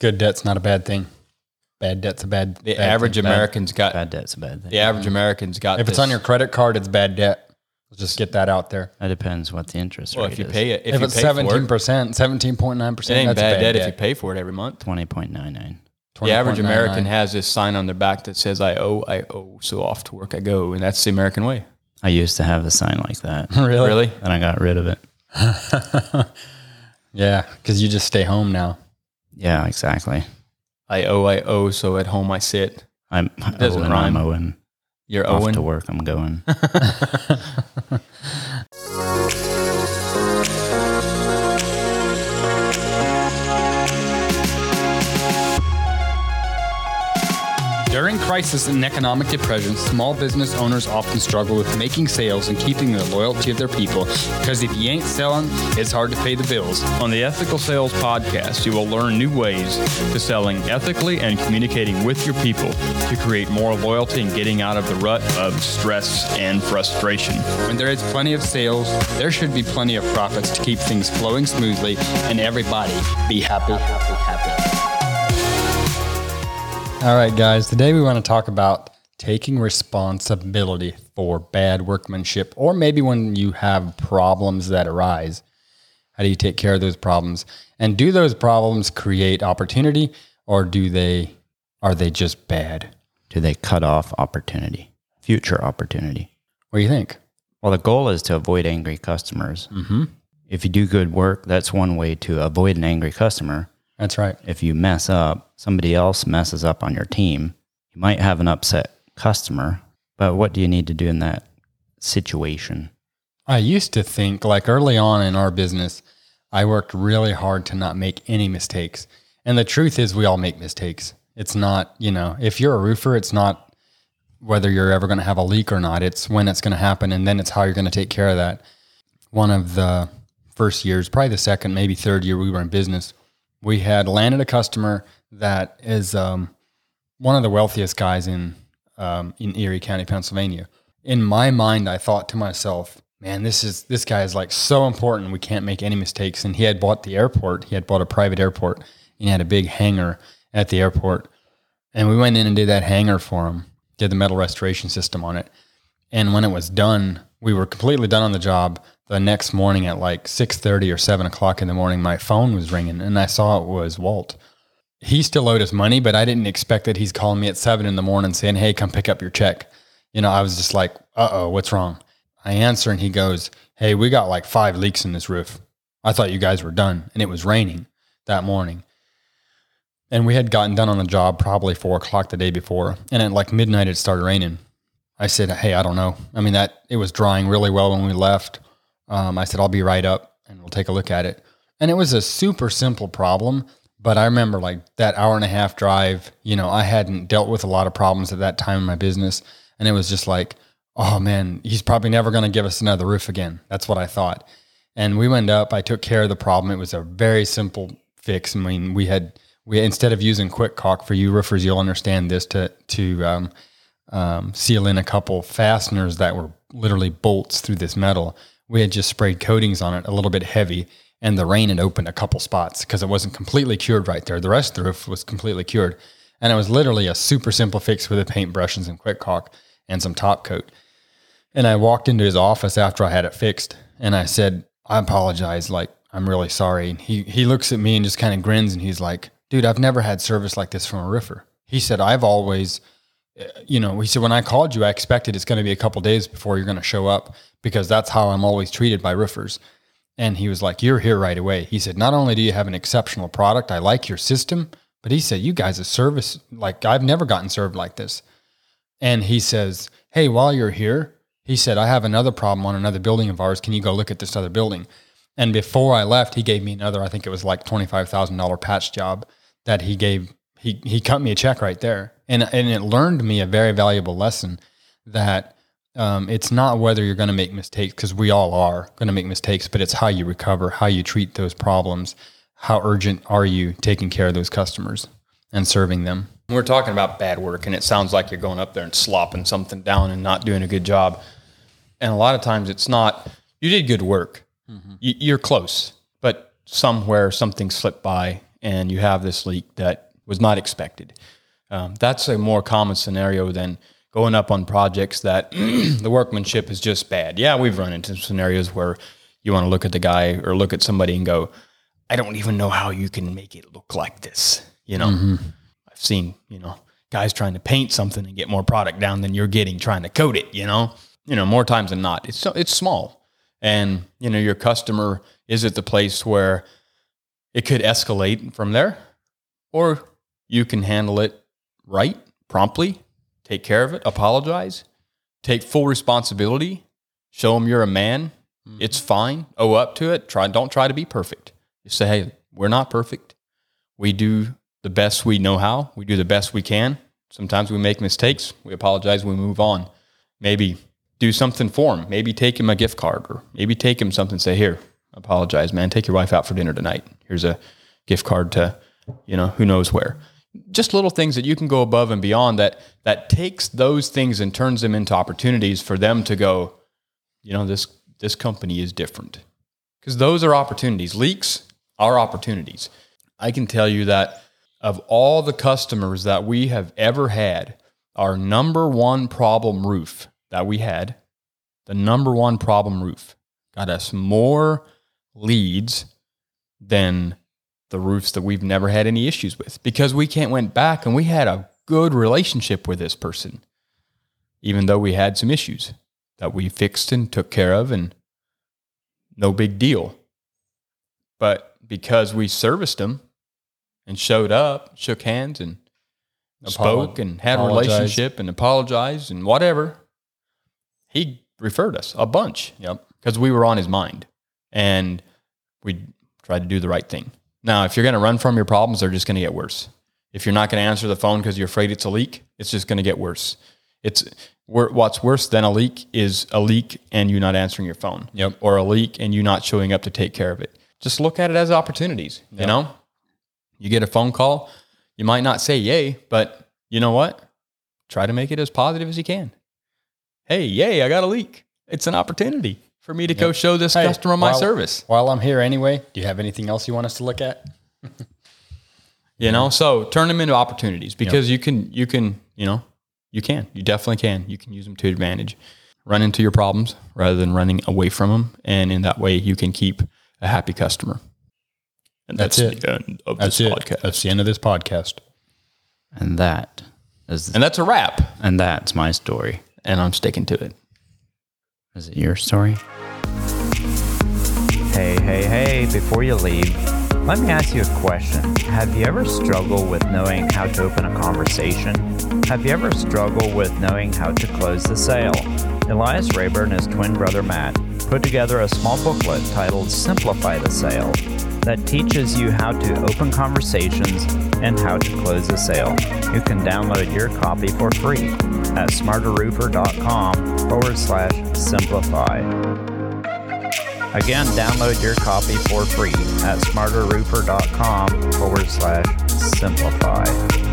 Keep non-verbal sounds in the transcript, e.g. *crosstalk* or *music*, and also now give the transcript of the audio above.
Good debt's not a bad thing. Bad debt's a bad. The bad average thing. American's got Bad debt's a bad thing. the average American's got. If it's on your credit card, it's bad debt. Let's just get that out there. That depends what the interest well, rate if you is. pay it, if, If, you it's seventeen percent, seventeen point nine percent, ain't that's bad, bad debt, debt. if you pay for it every month. Twenty point nine nine. The average 20.99. American has this sign on their back that says "I owe, I owe." So off to work I go, and that's the American way. I used to have a sign like that, *laughs* really, Really? and I got rid of it. *laughs* yeah, because you just stay home now. Yeah, exactly. I owe, I owe. So at home I sit. I'm Doesn't Owen, rhyme. I'm Owen. You're Off owing. to work. I'm going. *laughs* *laughs* crisis and economic depression, small business owners often struggle with making sales and keeping the loyalty of their people because if you ain't selling, it's hard to pay the bills. On the Ethical Sales Podcast, you will learn new ways to selling ethically and communicating with your people to create more loyalty and getting out of the rut of stress and frustration. When there is plenty of sales, there should be plenty of profits to keep things flowing smoothly and everybody be happy, happy, happy. All right, guys, today we want to talk about taking responsibility for bad workmanship or maybe when you have problems that arise. How do you take care of those problems? And do those problems create opportunity or do they are they just bad? Do they cut off opportunity, future opportunity? What do you think? Well, the goal is to avoid angry customers. Mm-hmm. If you do good work, that's one way to avoid an angry customer. That's right. If you mess up, somebody else messes up on your team, you might have an upset customer. But what do you need to do in that situation? I used to think, like early on in our business, I worked really hard to not make any mistakes. And the truth is, we all make mistakes. It's not, you know, if you're a roofer, it's not whether you're ever going to have a leak or not. It's when it's going to happen. And then it's how you're going to take care of that. One of the first years, probably the second, maybe third year we were in business, we had landed a customer that is um, one of the wealthiest guys in um, in Erie County, Pennsylvania. In my mind, I thought to myself, "Man, this is this guy is like so important. We can't make any mistakes." And he had bought the airport. He had bought a private airport. And he had a big hangar at the airport, and we went in and did that hangar for him. Did the metal restoration system on it. And when it was done, we were completely done on the job. The next morning at like six thirty or seven o'clock in the morning, my phone was ringing, and I saw it was Walt he still owed us money, but I didn't expect that he's calling me at seven in the morning saying, Hey, come pick up your check. You know, I was just like, uh oh, what's wrong? I answer and he goes, Hey, we got like five leaks in this roof. I thought you guys were done. And it was raining that morning. And we had gotten done on the job probably four o'clock the day before. And at like midnight, it started raining. I said, Hey, I don't know. I mean, that it was drying really well when we left. Um, I said, I'll be right up and we'll take a look at it. And it was a super simple problem. But I remember like that hour and a half drive, you know, I hadn't dealt with a lot of problems at that time in my business. And it was just like, oh man, he's probably never going to give us another roof again. That's what I thought. And we went up, I took care of the problem. It was a very simple fix. I mean, we had, we instead of using quick caulk for you roofers, you'll understand this to, to, um, um, seal in a couple fasteners that were literally bolts through this metal. We had just sprayed coatings on it a little bit heavy and the rain had opened a couple spots because it wasn't completely cured right there. The rest of the roof was completely cured. And it was literally a super simple fix with a paintbrush and some quick caulk and some top coat. And I walked into his office after I had it fixed and I said, I apologize. Like, I'm really sorry. And he, he looks at me and just kind of grins and he's like, dude, I've never had service like this from a roofer. He said, I've always, you know, he said, when I called you, I expected it's going to be a couple days before you're going to show up because that's how I'm always treated by roofers. And he was like, You're here right away. He said, Not only do you have an exceptional product, I like your system, but he said, You guys' a service, like, I've never gotten served like this. And he says, Hey, while you're here, he said, I have another problem on another building of ours. Can you go look at this other building? And before I left, he gave me another, I think it was like $25,000 patch job that he gave, he, he cut me a check right there. And, and it learned me a very valuable lesson that um, it's not whether you're going to make mistakes because we all are going to make mistakes, but it's how you recover, how you treat those problems, how urgent are you taking care of those customers and serving them. We're talking about bad work, and it sounds like you're going up there and slopping something down and not doing a good job. And a lot of times it's not, you did good work. You, you're close, but somewhere something slipped by and you have this leak that was not expected. Um, that's a more common scenario than going up on projects that *clears throat* the workmanship is just bad. Yeah, we've run into scenarios where you want to look at the guy or look at somebody and go, I don't even know how you can make it look like this. You know, I've seen, you know, guys trying to paint something and get more product down than you're getting trying to coat it, you know? You know, more times than not. It's so it's small. And, you know, your customer is at the place where it could escalate from there or you can handle it right, promptly, take care of it, apologize, take full responsibility, show them you're a man. Mm-hmm. It's fine. Owe up to it. Try don't try to be perfect. Just say, "Hey, we're not perfect. We do the best we know how. We do the best we can. Sometimes we make mistakes. We apologize. We move on. Maybe do something for him. Maybe take him a gift card or maybe take him something. Say, here, apologize, man. Take your wife out for dinner tonight. Here's a gift card to, you know, who knows where. Just little things that you can go above and beyond that that takes those things and turns them into opportunities for them to go, you know, this this company is different. Because those are opportunities. Leaks are opportunities. I can tell you that of all the customers that we have ever had, our number one problem roof that we had, the number one problem roof got us more leads than the roofs that we've never had any issues with because we can't went back and we had a good relationship with this person even though we had some issues that we fixed and took care of and no big deal but because we serviced them and showed up shook hands and spoke and had a relationship and apologized and whatever he referred us a bunch Yep. because we were on his mind and we tried to do the right thing. Now, if you're going to run from your problems, they're just going to get worse. If you're not going to answer the phone because you're afraid it's a leak, it's just going to get worse. It's what's worse than a leak is a leak and you not answering your phone. Yep. Or a leak and you not showing up to take care of it. Just look at it as opportunities. You know, you get a phone call, you might not say yay, but you know what? Try to make it as positive as you can. Hey, yay, I got a leak. It's an opportunity for me to go show this Hey, customer my while- service. While I'm here anyway, do you have anything else you want us to look at? *laughs* You know, so turn them into opportunities because you can, you can, you know, you can, you definitely can. You can use them to advantage. Run into your problems rather than running away from them, and in that way, you can keep a happy customer. And That's it. the end of That's this it. podcast. That's the end of this podcast. And that is, and that's a wrap. and that's my story. And I'm sticking to it. Is it your story? Hey, hey, hey, before you leave, let me ask you a question. Have you ever struggled with knowing how to open a conversation? Have you ever struggled with knowing how to close the sale? Elias Rayburn and his twin brother Matt put together a small booklet titled Simplify the Sale that teaches you how to open conversations and how to close a sale. You can download your copy for free at smarterroofer.com forward slash simplify. Again, download your copy for free at smarterroofer.com forward slash simplify.